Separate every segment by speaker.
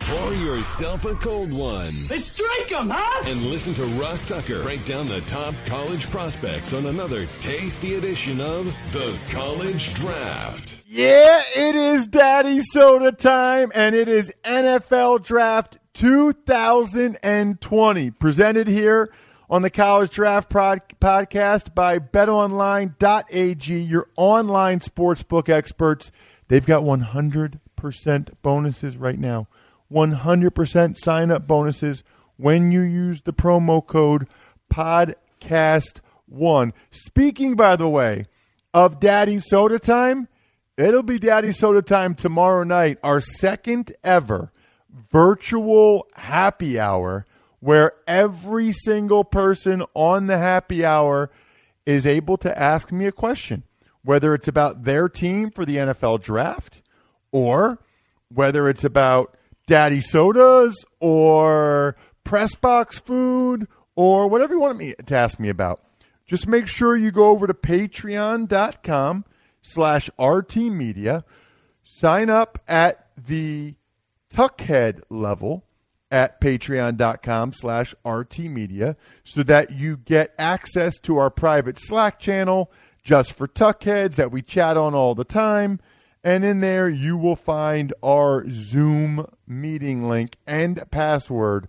Speaker 1: Pour yourself a cold one.
Speaker 2: Let's strike 'em, huh?
Speaker 1: And listen to Ross Tucker break down the top college prospects on another tasty edition of The College Draft.
Speaker 3: Yeah, it is Daddy Soda time, and it is NFL Draft 2020, presented here on the College Draft Pod- Podcast by BetOnline.ag, your online sportsbook experts. They've got 100% bonuses right now. 100% sign up bonuses when you use the promo code podcast1. Speaking, by the way, of Daddy Soda Time, it'll be Daddy Soda Time tomorrow night, our second ever virtual happy hour where every single person on the happy hour is able to ask me a question, whether it's about their team for the NFL draft or whether it's about daddy sodas or press box food or whatever you want me to ask me about. Just make sure you go over to patreon.com slash rtmedia, sign up at the tuckhead level at patreon.com slash rtmedia so that you get access to our private Slack channel just for tuckheads that we chat on all the time. And in there, you will find our Zoom meeting link and password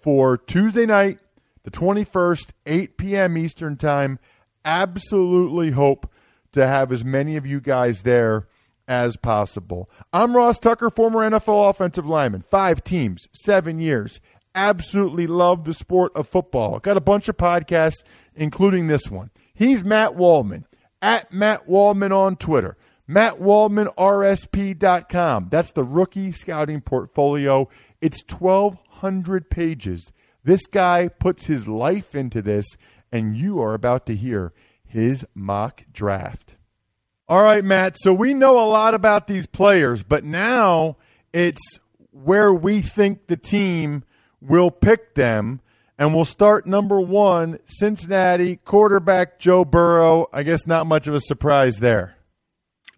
Speaker 3: for Tuesday night, the 21st, 8 p.m. Eastern Time. Absolutely hope to have as many of you guys there as possible. I'm Ross Tucker, former NFL offensive lineman, five teams, seven years. Absolutely love the sport of football. Got a bunch of podcasts, including this one. He's Matt Waldman, at Matt Waldman on Twitter. MattWaldmanRSP.com. That's the rookie scouting portfolio. It's 1,200 pages. This guy puts his life into this, and you are about to hear his mock draft. All right, Matt. So we know a lot about these players, but now it's where we think the team will pick them. And we'll start number one Cincinnati, quarterback Joe Burrow. I guess not much of a surprise there.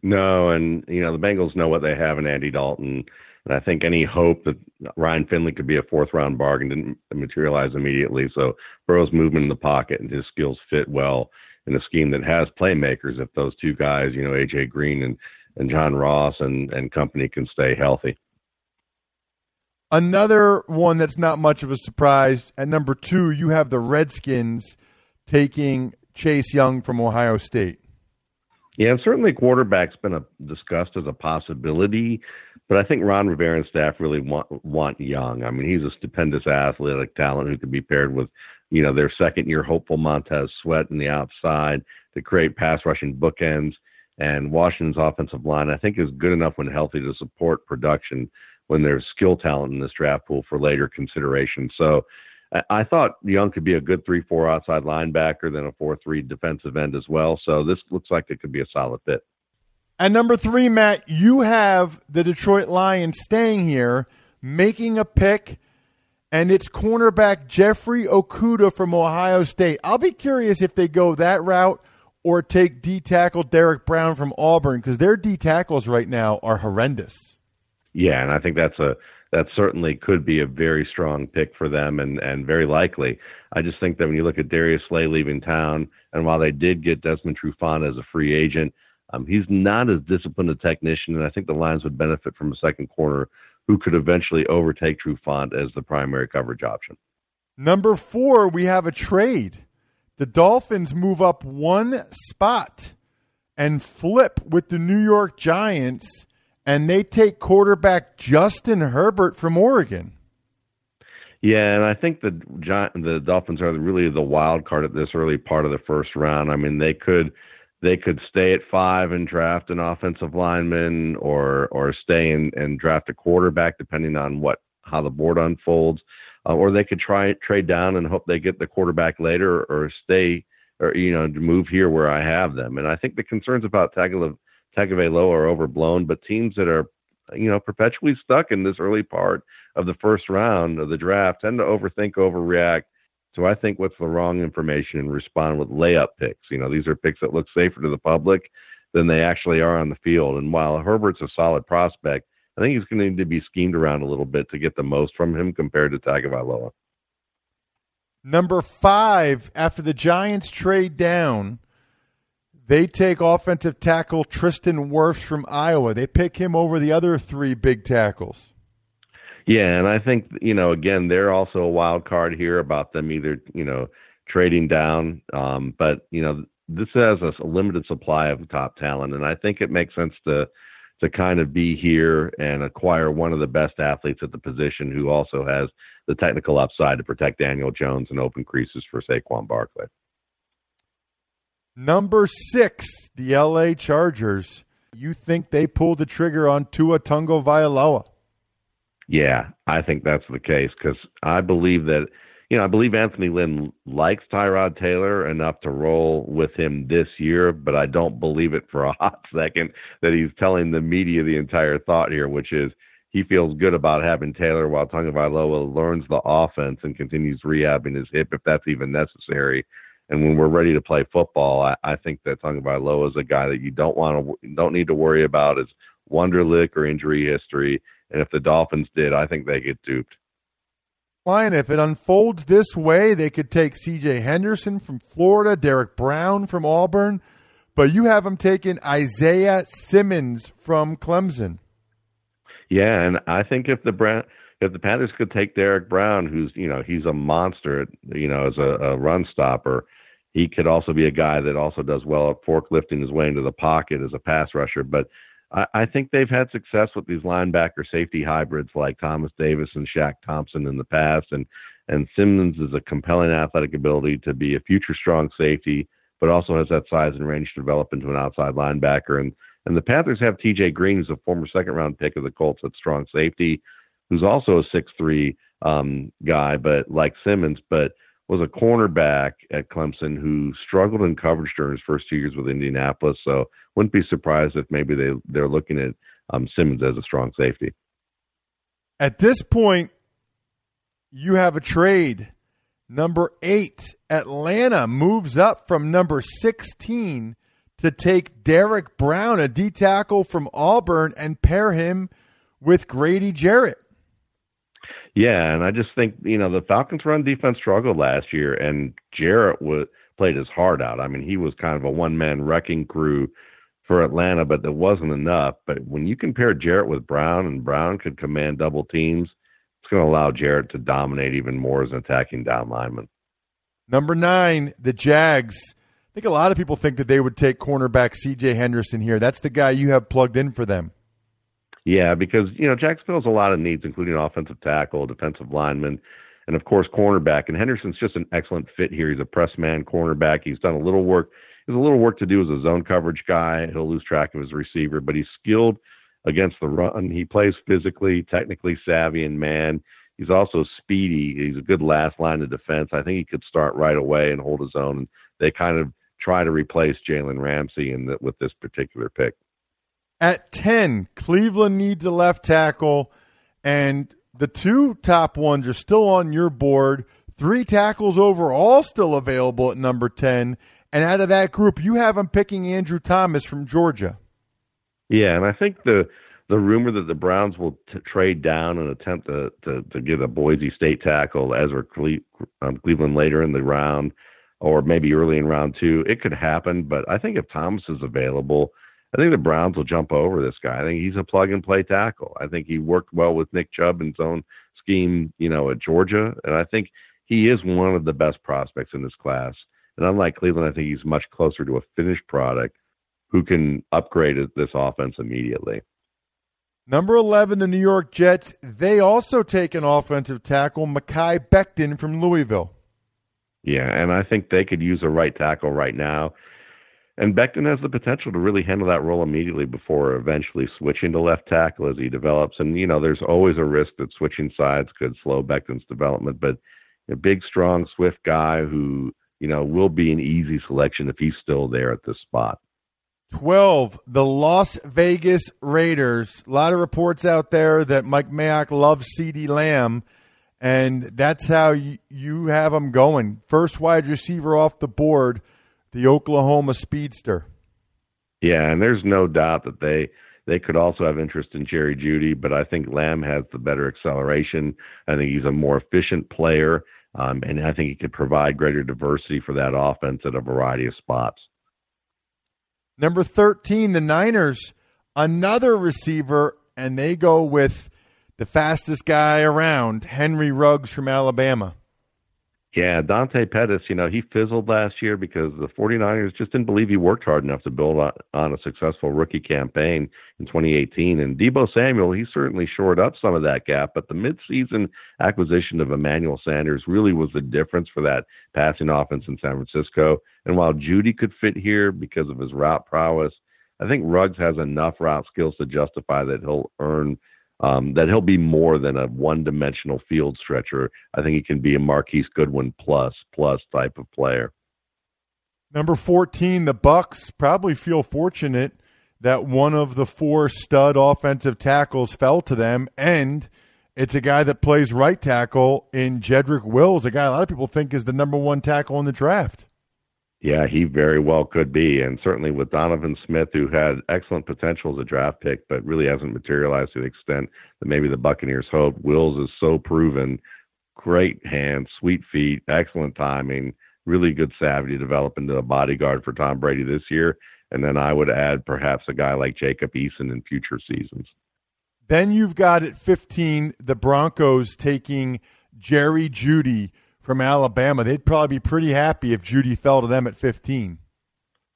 Speaker 4: No, and you know the Bengals know what they have in Andy Dalton, and I think any hope that Ryan Finley could be a fourth round bargain didn't materialize immediately. So Burrow's movement in the pocket and his skills fit well in a scheme that has playmakers. If those two guys, you know AJ Green and and John Ross and and company can stay healthy.
Speaker 3: Another one that's not much of a surprise at number two, you have the Redskins taking Chase Young from Ohio State.
Speaker 4: Yeah, and certainly quarterback's been a, discussed as a possibility, but I think Ron Rivera and staff really want want Young. I mean, he's a stupendous athletic talent who could be paired with, you know, their second year hopeful Montez Sweat in the outside to create pass rushing bookends. And Washington's offensive line, I think, is good enough when healthy to support production when there's skill talent in this draft pool for later consideration. So I thought Young could be a good three-four outside linebacker, then a four-three defensive end as well. So this looks like it could be a solid fit.
Speaker 3: At number three, Matt, you have the Detroit Lions staying here, making a pick, and it's cornerback Jeffrey Okudah from Ohio State. I'll be curious if they go that route or take D tackle Derrick Brown from Auburn because their D tackles right now are horrendous.
Speaker 4: Yeah, and I think that's a that certainly could be a very strong pick for them and, and very likely. I just think that when you look at Darius Slay leaving town, and while they did get Desmond Trufant as a free agent, um, he's not as disciplined a technician, and I think the Lions would benefit from a second corner who could eventually overtake Trufant as the primary coverage option.
Speaker 3: Number four, we have a trade. The Dolphins move up one spot and flip with the New York Giants and they take quarterback Justin Herbert from Oregon.
Speaker 4: Yeah, and I think the the Dolphins are really the wild card at this early part of the first round. I mean, they could they could stay at five and draft an offensive lineman, or or stay and, and draft a quarterback, depending on what how the board unfolds, uh, or they could try trade down and hope they get the quarterback later, or stay, or you know, move here where I have them. And I think the concerns about Tagovailoa are overblown, but teams that are you know perpetually stuck in this early part of the first round of the draft tend to overthink, overreact. So I think what's the wrong information and respond with layup picks. You know, these are picks that look safer to the public than they actually are on the field. And while Herbert's a solid prospect, I think he's going to need to be schemed around a little bit to get the most from him compared to Tagovailoa.
Speaker 3: Number five, after the Giants trade down, they take offensive tackle Tristan Wirfs from Iowa. They pick him over the other three big tackles.
Speaker 4: Yeah, and I think you know again they're also a wild card here about them either you know trading down, um, but you know this has a limited supply of top talent, and I think it makes sense to to kind of be here and acquire one of the best athletes at the position who also has the technical upside to protect Daniel Jones and open creases for Saquon Barkley.
Speaker 3: Number six, the LA Chargers. You think they pulled the trigger on Tua Tagovailoa?
Speaker 4: Yeah, I think that's the case because I believe that, you know, I believe Anthony Lynn likes Tyrod Taylor enough to roll with him this year, but I don't believe it for a hot second that he's telling the media the entire thought here, which is he feels good about having Taylor while Tagovailoa learns the offense and continues rehabbing his hip if that's even necessary. And when we're ready to play football, I, I think that Tagovailoa is a guy that you don't want to don't need to worry about his Wonderlic or injury history. And if the Dolphins did, I think they get duped.
Speaker 3: Fine. If it unfolds this way, they could take C.J. Henderson from Florida, Derrick Brown from Auburn, but you have them taking Isaiah Simmons from Clemson.
Speaker 4: Yeah, and I think if the Brown if the Panthers could take Derrick Brown, who's you know he's a monster, you know, as a, a run stopper, he could also be a guy that also does well at forklifting his way into the pocket as a pass rusher. But I, I think they've had success with these linebacker safety hybrids like Thomas Davis and Shaq Thompson in the past, and and Simmons is a compelling athletic ability to be a future strong safety, but also has that size and range to develop into an outside linebacker. And and the Panthers have T.J. Green, who's a former second round pick of the Colts at strong safety who's also a six three um, guy, but like Simmons, but was a cornerback at Clemson who struggled in coverage during his first two years with Indianapolis. So wouldn't be surprised if maybe they they're looking at um, Simmons as a strong safety.
Speaker 3: At this point, you have a trade. Number eight, Atlanta moves up from number 16 to take Derrick Brown, a D tackle from Auburn, and pair him with Grady Jarrett.
Speaker 4: Yeah, and I just think you know the Falcons' run defense struggled last year, and Jarrett was, played his heart out. I mean, he was kind of a one-man wrecking crew for Atlanta, but that wasn't enough. But when you compare Jarrett with Brown, and Brown could command double teams, it's going to allow Jarrett to dominate even more as an attacking down lineman.
Speaker 3: Number nine, the Jags. I think a lot of people think that they would take cornerback C.J. Henderson here. That's the guy you have plugged in for them.
Speaker 4: Yeah, because you know Jacksonville has a lot of needs, including offensive tackle, defensive lineman, and of course cornerback. And Henderson's just an excellent fit here. He's a press man cornerback. He's done a little work. He's a little work to do as a zone coverage guy. He'll lose track of his receiver, but he's skilled against the run. He plays physically, technically savvy, and man, he's also speedy. He's a good last line of defense. I think he could start right away and hold his own. They kind of try to replace Jalen Ramsey in the, with this particular pick.
Speaker 3: At 10, Cleveland needs a left tackle, and the two top ones are still on your board. Three tackles overall still available at number 10. And out of that group, you have them picking Andrew Thomas from Georgia.
Speaker 4: Yeah, and I think the the rumor that the Browns will t- trade down and attempt to, to, to get a Boise State tackle, Ezra Cle- um, Cleveland later in the round, or maybe early in round two, it could happen. But I think if Thomas is available, I think the Browns will jump over this guy. I think he's a plug and play tackle. I think he worked well with Nick Chubb in his own scheme, you know, at Georgia, and I think he is one of the best prospects in this class. And unlike Cleveland, I think he's much closer to a finished product who can upgrade this offense immediately.
Speaker 3: Number 11, the New York Jets. They also take an offensive tackle, Mekhi Becton from Louisville.
Speaker 4: Yeah, and I think they could use a right tackle right now and Becton has the potential to really handle that role immediately before eventually switching to left tackle as he develops. And you know, there's always a risk that switching sides could slow Becton's development, but a big, strong, swift guy who you know will be an easy selection if he's still there at this spot.
Speaker 3: 12, the Las Vegas Raiders. A lot of reports out there that Mike Mayock loves CeeDee Lamb, and that's how you, have him going. First wide receiver off the board, the Oklahoma Speedster.
Speaker 4: Yeah, and there's no doubt that they they could also have interest in Jerry Jeudy, but I think Lamb has the better acceleration. I think he's a more efficient player, um, and I think he could provide greater diversity for that offense at a variety of spots.
Speaker 3: Number 13, the Niners, another receiver, and they go with the fastest guy around, Henry Ruggs from Alabama.
Speaker 4: Yeah, Dante Pettis, you know, he fizzled last year because the 49ers just didn't believe he worked hard enough to build on, a successful rookie campaign in 2018. And Deebo Samuel, he certainly shored up some of that gap, but the midseason acquisition of Emmanuel Sanders really was the difference for that passing offense in San Francisco. And while Jeudy could fit here because of his route prowess, I think Ruggs has enough route skills to justify that he'll earn – um, that he'll be more than a one-dimensional field stretcher. I think he can be a Marquise Goodwin plus plus type of player.
Speaker 3: Number 14, the Bucs probably feel fortunate that one of the four stud offensive tackles fell to them and it's a guy that plays right tackle in Jedrick Wills, a guy a lot of people think is the number one tackle in the draft.
Speaker 4: Yeah, he very well could be. And certainly with Donovan Smith, who had excellent potential as a draft pick, but really hasn't materialized to the extent that maybe the Buccaneers hoped. Wills is so proven. Great hands, sweet feet, excellent timing, really good savvy to develop into a bodyguard for Tom Brady this year. And then I would add perhaps a guy like Jacob Eason in future seasons.
Speaker 3: Then you've got at 15 the Broncos taking Jerry Jeudy from Alabama, they'd probably be pretty happy if Jeudy fell to them at 15.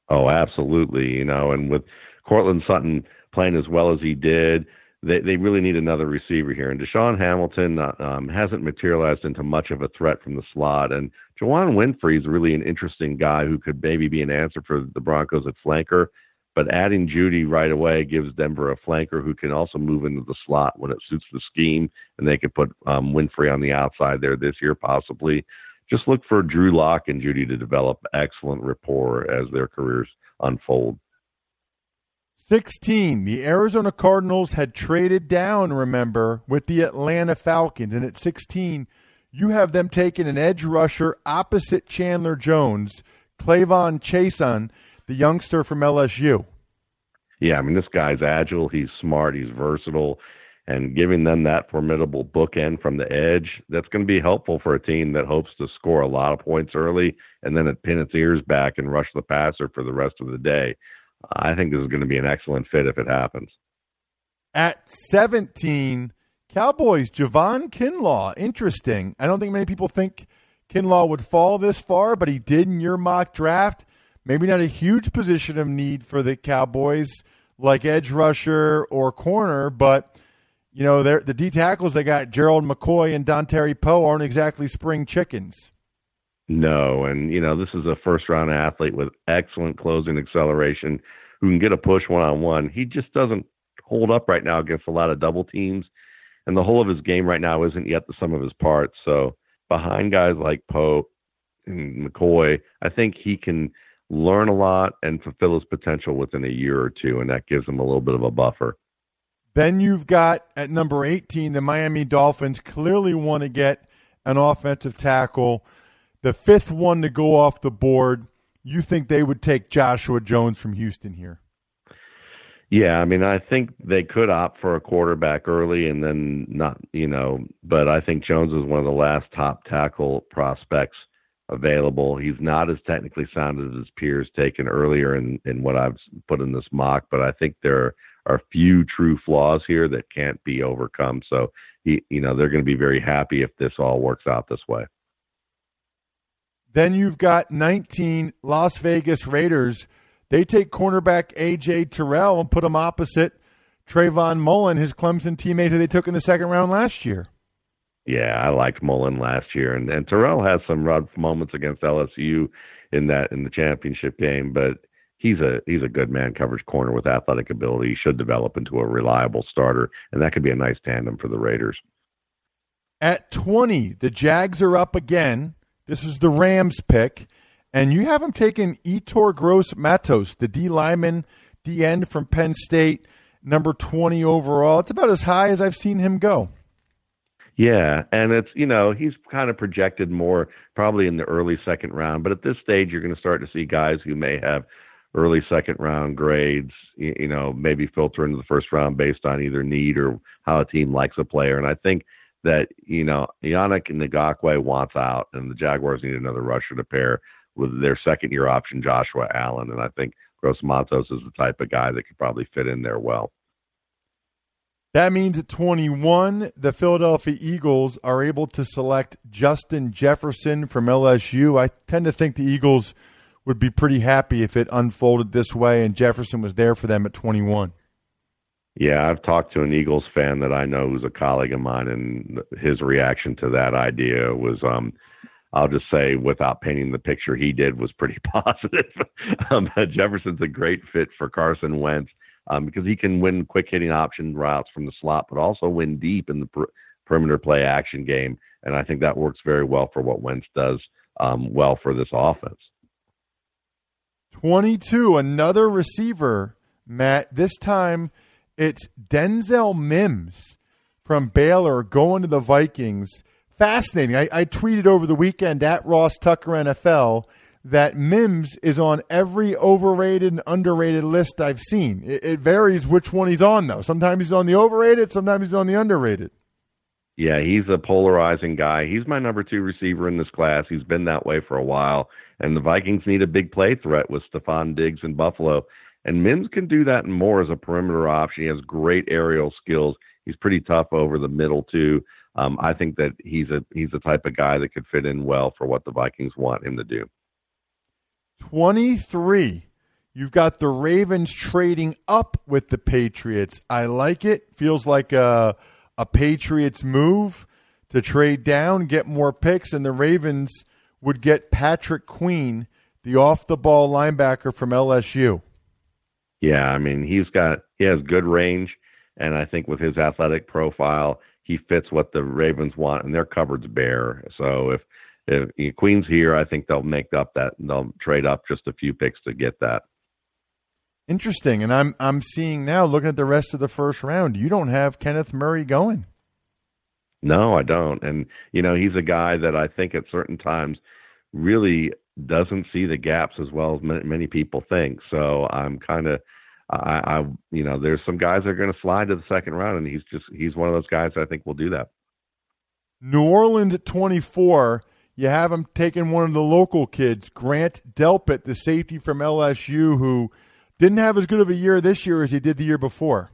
Speaker 4: Oh, absolutely. You know, and with Courtland Sutton playing as well as he did, they they really need another receiver here. And DaeSean Hamilton uh, um, hasn't materialized into much of a threat from the slot. And Juwann Winfree is really an interesting guy who could maybe be an answer for the Broncos at flanker. But adding Jeudy right away gives Denver a flanker who can also move into the slot when it suits the scheme, and they could put um, Winfree on the outside there this year possibly. Just look for Drew Lock and Jeudy to develop excellent rapport as their careers unfold.
Speaker 3: 16. The Arizona Cardinals had traded down, remember, with the Atlanta Falcons. And at 16, you have them taking an edge rusher opposite Chandler Jones, K'Lavon Chaisson, the youngster from LSU.
Speaker 4: Yeah, I mean, this guy's agile. He's smart. He's versatile. And giving them that formidable bookend from the edge, that's going to be helpful for a team that hopes to score a lot of points early and then it pin its ears back and rush the passer for the rest of the day. I think this is going to be an excellent fit if it happens.
Speaker 3: At 17, Cowboys, Javon Kinlaw. Interesting. I don't think many people think Kinlaw would fall this far, but he did in your mock draft. Maybe not a huge position of need for the Cowboys like edge rusher or corner, but you know, the D tackles they got Gerald McCoy and Dontari Poe aren't exactly spring chickens.
Speaker 4: No, and you know, this is a first round athlete with excellent closing acceleration who can get a push one on one. He just doesn't hold up right now against a lot of double teams. And the whole of his game right now isn't yet the sum of his parts. So behind guys like Poe and McCoy, I think he can learn a lot and fulfill his potential within a year or two, and that gives him a little bit of a buffer.
Speaker 3: Then you've got at number 18, the Miami Dolphins clearly want to get an offensive tackle. The fifth one to go off the board, you think they would take Joshua Jones from Houston here?
Speaker 4: Yeah, I mean, I think they could opt for a quarterback early and then not, you know, but I think Jones is one of the last top tackle prospects available. He's not as technically sound as his peers taken earlier in, in what I've put in this mock, but I think there are few true flaws here that can't be overcome. So he, you know, they're going to be very happy if this all works out this way.
Speaker 3: Then you've got 19 Las Vegas Raiders. They take cornerback AJ Terrell and put him opposite Trayvon Mullen, his Clemson teammate who they took in the second round last year.
Speaker 4: Yeah, I liked Mullen last year, and and Terrell has some rough moments against LSU in that in the championship game, but he's a he's a good man coverage corner with athletic ability. He should develop into a reliable starter, and that could be a nice tandem for the Raiders.
Speaker 3: At 20, the Jags are up again. This is the Rams pick. And you have them taking Yetur Gross Matos, the D lineman, D end from Penn State, number 20 overall. It's about as high as I've seen him go.
Speaker 4: Yeah, and it's you know he's kind of projected more probably in the early second round, but at this stage you're going to start to see guys who may have early second round grades, you, know, maybe filter into the first round based on either need or how a team likes a player. And I think that you know Yannick Ngakoue wants out, and the Jaguars need another rusher to pair with their second year option Joshua Allen, and I think Gross Matos is the type of guy that could probably fit in there well.
Speaker 3: That means at 21, the Philadelphia Eagles are able to select Justin Jefferson from LSU. I tend to think the Eagles would be pretty happy if it unfolded this way and Jefferson was there for them at 21.
Speaker 4: Yeah, I've talked to an Eagles fan that I know who's a colleague of mine, and his reaction to that idea was, um, I'll just say, without painting the picture he did, was pretty positive. um, Jefferson's a great fit for Carson Wentz um, because he can win quick hitting option routes from the slot, but also win deep in the per- perimeter play action game. And I think that works very well for what Wentz does um, well for this offense.
Speaker 3: 22, another receiver, Matt. This time it's Denzel Mims from Baylor going to the Vikings. Fascinating. I, I tweeted over the weekend at Ross Tucker NFL that Mims is on every overrated and underrated list I've seen. It, it, varies which one he's on, though. Sometimes he's on the overrated, sometimes he's on the underrated.
Speaker 4: Yeah, he's a polarizing guy. He's my number two receiver in this class. He's been that way for a while. And the Vikings need a big play threat with Stefon Diggs in Buffalo. And Mims can do that and more as a perimeter option. He has great aerial skills. He's pretty tough over the middle too. Um, I think that he's a he's the type of guy that could fit in well for what the Vikings want him to do.
Speaker 3: 23. You've got the Ravens trading up with the Patriots. I like it. Feels like a, a Patriots move to trade down, get more picks, and the Ravens would get Patrick Queen, the off the ball linebacker from LSU.
Speaker 4: Yeah, I mean, he's got he has good range and I think with his athletic profile, he fits what the Ravens want and their cupboard's bare. So if if Queen's here, I think they'll make up that they'll trade up just a few picks to get that.
Speaker 3: Interesting, and I'm I'm seeing now looking at the rest of the first round. You don't have Kenneth Murray going.
Speaker 4: No, I don't. And you know, he's a guy that I think at certain times really doesn't see the gaps as well as many, many people think. So I'm kind of I, I you know, there's some guys that are going to slide to the second round, and he's just he's one of those guys I think will do that.
Speaker 3: New Orleans at 24 you have him taking one of the local kids, Grant Delpit, the safety from LSU, who didn't have as good of a year this year as he did the year before.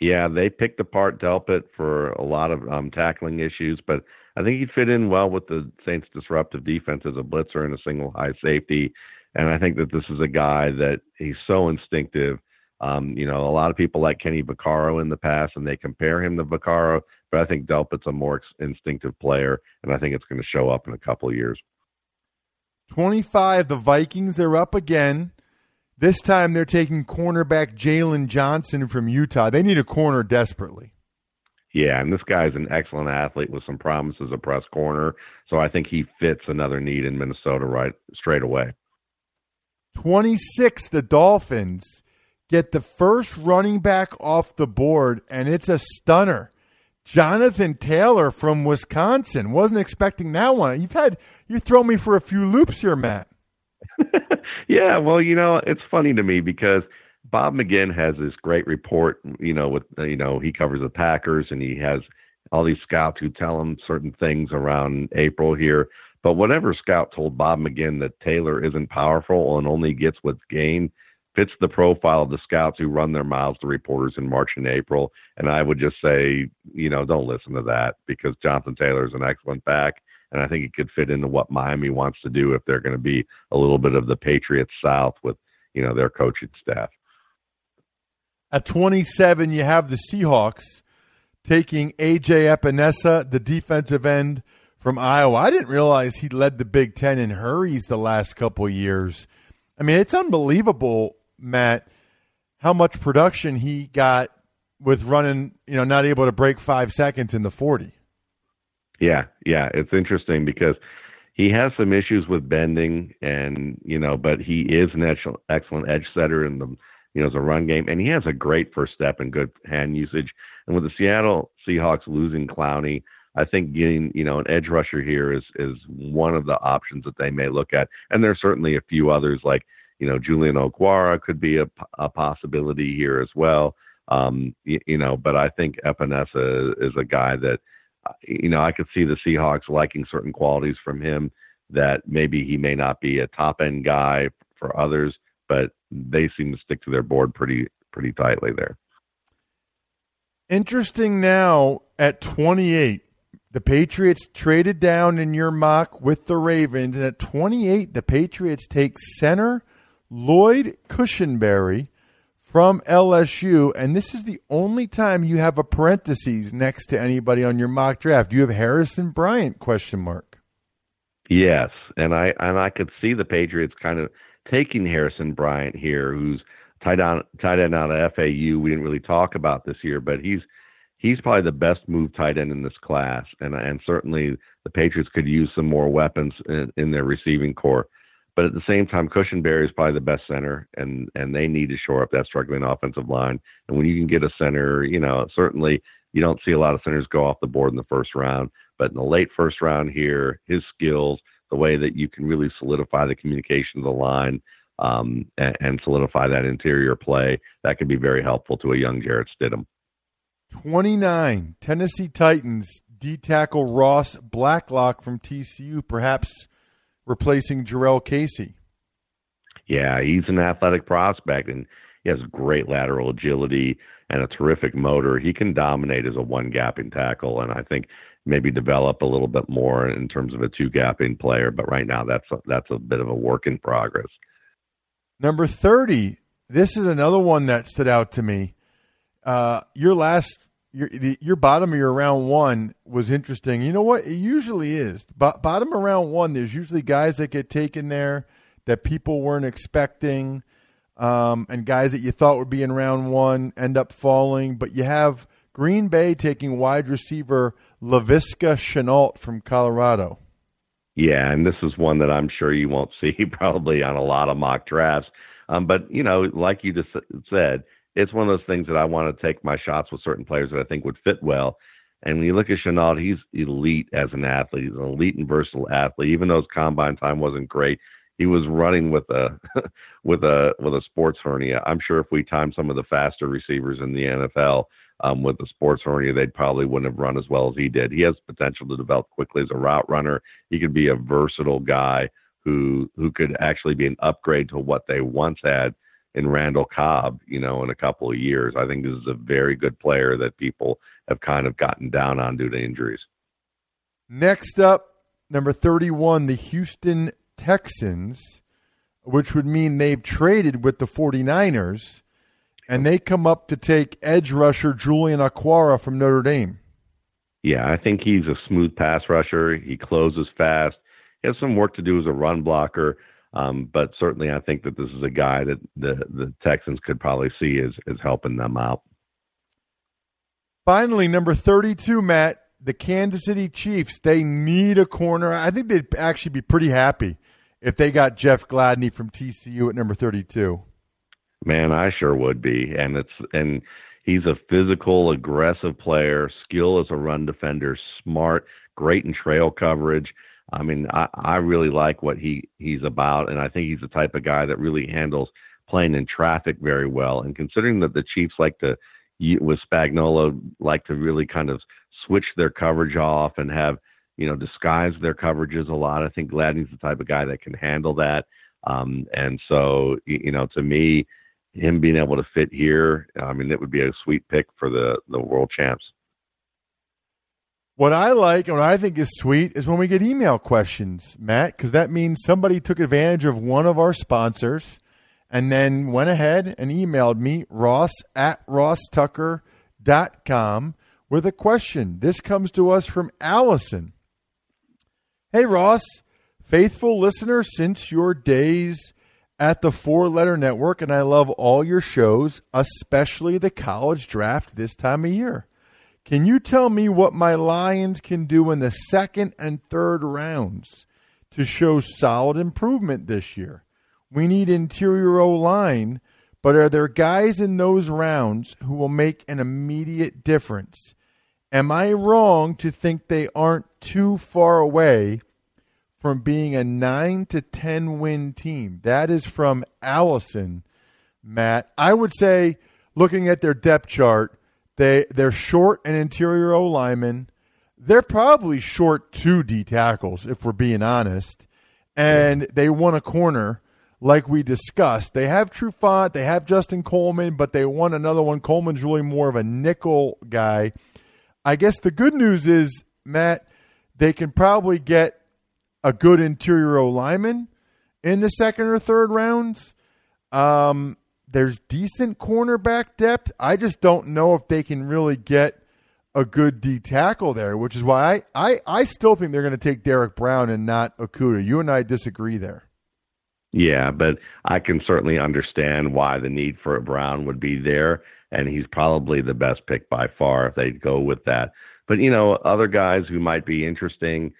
Speaker 4: Yeah, they picked apart Delpit for a lot of um, tackling issues, but I think he'd fit in well with the Saints' disruptive defense as a blitzer and a single high safety. And I think that this is a guy that he's so instinctive. Um, you know, a lot of people like Kenny Vaccaro in the past, and they compare him to Vaccaro. But I think Delpit's a more instinctive player, and I think it's going to show up in a couple of years.
Speaker 3: 25, the Vikings are up again. This time they're taking cornerback Jaylon Johnson from Utah. They need a corner desperately.
Speaker 4: Yeah, and this guy's an excellent athlete with some promise as a press corner. So I think he fits another need in Minnesota right straight away.
Speaker 3: 26, the Dolphins get the first running back off the board, and it's a stunner. Jonathan Taylor from Wisconsin. Wasn't expecting that one. You've had you throw me for a few loops here, Matt.
Speaker 4: yeah, well, you know, it's funny to me because Bob McGinn has this great report. You know, with you know he covers the Packers and he has all these scouts who tell him certain things around April here. But whatever scout told Bob McGinn that Taylor isn't powerful and only gets what's gained fits the profile of the scouts who run their mouths to reporters in March and April. And I would just say, you know, don't listen to that because Jonathan Taylor is an excellent back. And I think he could fit into what Miami wants to do if they're going to be a little bit of the Patriots South with, you know, their coaching staff.
Speaker 3: At 27, you have the Seahawks taking AJ Epenesa, the defensive end from Iowa. I didn't realize he led the Big Ten in hurries the last couple years. I mean, it's unbelievable, Matt, how much production he got with running, you know, not able to break five seconds in the 40.
Speaker 4: Yeah, yeah. It's interesting because he has some issues with bending and, you know, but he is an excellent edge setter in the, you know, as a run game. And he has a great first step and good hand usage. And with the Seattle Seahawks losing Clowney, I think getting you know an edge rusher here is is one of the options that they may look at, and there's certainly a few others like you know Julian Okwara could be a, a possibility here as well. Um, you, you know, but I think Epenesa is a guy that uh, you know I could see the Seahawks liking certain qualities from him that maybe he may not be a top end guy for others, but they seem to stick to their board pretty pretty tightly there.
Speaker 3: Interesting now at 28 the Patriots traded down in your mock with the Ravens, and at 28, the Patriots take center Lloyd Cushenberry from LSU, and this is the only time you have a parenthesis next to anybody on your mock draft. You have Harrison Bryant question mark.
Speaker 4: Yes, and I and I could see the Patriots kind of taking Harrison Bryant here, who's tight on tight end out of FAU. We didn't really talk about this year, but he's he's probably the best move tight end in this class, and and certainly the Patriots could use some more weapons in, in their receiving corps. But at the same time, Cushenberry is probably the best center, and and they need to shore up that struggling offensive line. And when you can get a center, you know certainly you don't see a lot of centers go off the board in the first round, but in the late first round here, his skills, the way that you can really solidify the communication of the line. Um, and, and solidify that interior play, that could be very helpful to a young Jarrett Stidham.
Speaker 3: 29, Tennessee Titans, D tackle Ross Blacklock from TCU, perhaps replacing Jurrell Casey.
Speaker 4: Yeah, he's an athletic prospect and he has great lateral agility and a terrific motor. He can dominate as a one gapping tackle, and I think maybe develop a little bit more in terms of a two gapping player. But right now, that's a, that's a bit of a work in progress.
Speaker 3: Number thirty. This is another one that stood out to me. Uh, your last your the, your bottom of your round one was interesting. You know what? It usually is. Bo- bottom of round one, there's usually guys that get taken there that people weren't expecting, um, and guys that you thought would be in round one end up falling. But you have Green Bay taking wide receiver Laviska Shenault from Colorado.
Speaker 4: Yeah, and this is one that I'm sure you won't see probably on a lot of mock drafts. Um, but you know, like you just said it's one of those things that I want to take my shots with certain players that I think would fit well. And when you look at Shenault, he's elite as an athlete. He's an elite and versatile athlete. Even though his combine time wasn't great, he was running with a with a with a sports hernia. I'm sure if we timed some of the faster receivers in the NFL um, with a sports hernia, they probably wouldn't have run as well as he did. He has potential to develop quickly as a route runner. He could be a versatile guy who who could actually be an upgrade to what they once had in Randall Cobb, you know, in a couple of years. I think this is a very good player that people have kind of gotten down on due to injuries.
Speaker 3: Next up, number 31, the Houston Texans, which would mean they've traded with the 49ers, and they come up to take edge rusher Julian Okwara from Notre Dame.
Speaker 4: Yeah, I think he's a smooth pass rusher. He closes fast. He has some work to do as a run blocker. Um, but certainly, I think that this is a guy that the the Texans could probably see is as helping them out.
Speaker 3: Finally, number thirty-two, Matt, the Kansas City Chiefs. They need a corner. I think they'd actually be pretty happy if they got Jeff Gladney from TCU at number thirty-two.
Speaker 4: Man, I sure would be, and it's and he's a physical, aggressive player, skill as a run defender, smart, great in trail coverage. I mean, I, I really like what he he's about, and I think he's the type of guy that really handles playing in traffic very well. And considering that the Chiefs like to with Spagnuolo like to really kind of switch their coverage off and have you know disguise their coverages a lot. I think Gladney's the type of guy that can handle that. Um, and so you know, to me, him being able to fit here, I mean, it would be a sweet pick for the the world champs.
Speaker 3: What I like and what I think is sweet is when we get email questions, Matt, because that means somebody took advantage of one of our sponsors and then went ahead and emailed me, ross at rosstucker.com, with a question. This comes to us from Allison. Hey, Ross, faithful listener since your days at the Four Letter Network, and I love all your shows, especially the college draft this time of year. Can you tell me what my Lions can do in the second and third rounds to show solid improvement this year? We need interior O line, but are there guys in those rounds who will make an immediate difference? Am I wrong to think they aren't too far away from being a 9 to 10 win team? That is from Allison, Matt. I would say, looking at their depth chart, they, they're short an interior O lineman. They're probably short two D tackles, if we're being honest. And they want a corner like we discussed. They have Trufant, they have Justin Coleman, but they want another one. Coleman's really more of a nickel guy. I guess the good news is, Matt, they can probably get a good interior O lineman in the second or third rounds. Um, there's decent cornerback depth. I just don't know if they can really get a good D tackle there, which is why I, I, I still think they're going to take Derrick Brown and not Okudah. You and I disagree there.
Speaker 4: Yeah, but I can certainly understand why the need for a Brown would be there and he's probably the best pick by far if they go with that. But you know, other guys who might be interesting,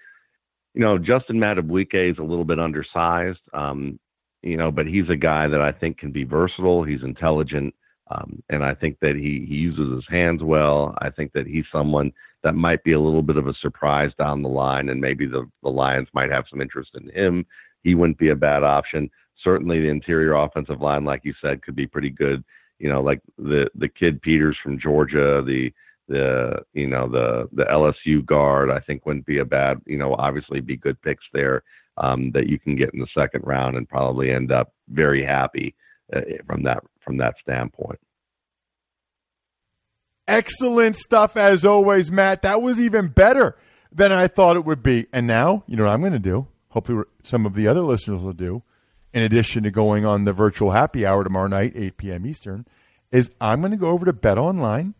Speaker 4: you know, Justin Madubuike is a little bit undersized, um, you know, but he's a guy that I think can be versatile. He's intelligent, um, and I think that he he uses his hands well. I think that he's someone that might be a little bit of a surprise down the line, and maybe the the Lions might have some interest in him. He wouldn't be a bad option. Certainly, the interior offensive line, like you said, could be pretty good you know, like the the kid Peters from Georgia, the the you know the the LSU guard, I think wouldn't be a bad, you know, obviously be good picks there um, that you can get in the second round and probably end up very happy uh, from that from that standpoint.
Speaker 3: Excellent stuff as always, Matt. That was even better than I thought it would be. And now, you know what I'm going to do? Hopefully, some of the other listeners will do in addition to going on the virtual happy hour tomorrow night, 8 p.m. Eastern, is I'm going to go over to Bet Online.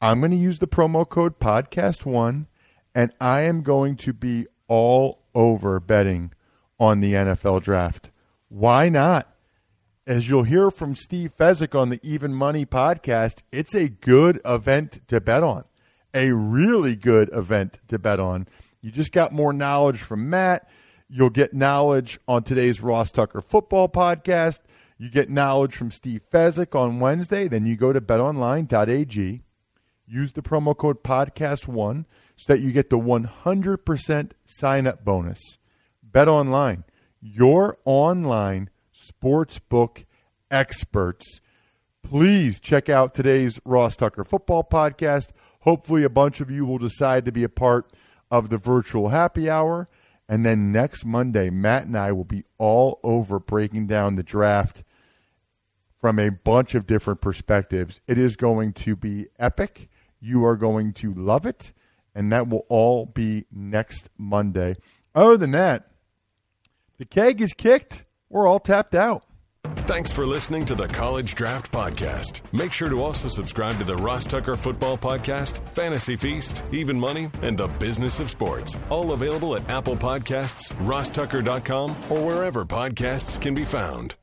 Speaker 3: I'm going to use the promo code podcast1, and I am going to be all over betting on the NFL draft. Why not? As you'll hear from Steve Fezzik on the Even Money podcast, it's a good event to bet on. A really good event to bet on. You just got more knowledge from Matt You'll get knowledge on today's Ross Tucker football podcast. You get knowledge from Steve Fezzik on Wednesday. Then you go to betonline.ag. Use the promo code podcast1 so that you get the 100% sign up bonus. Bet online, your online sportsbook experts. Please check out today's Ross Tucker football podcast. Hopefully, a bunch of you will decide to be a part of the virtual happy hour. And then next Monday, Matt and I will be all over breaking down the draft from a bunch of different perspectives. It is going to be epic. You are going to love it. And that will all be next Monday. Other than that, the keg is kicked. We're all tapped out.
Speaker 1: Thanks for listening to the College Draft Podcast. Make sure to also subscribe to the Ross Tucker Football Podcast, Fantasy Feast, Even Money, and the Business of Sports. All available at Apple Podcasts, rosstucker.com, or wherever podcasts can be found.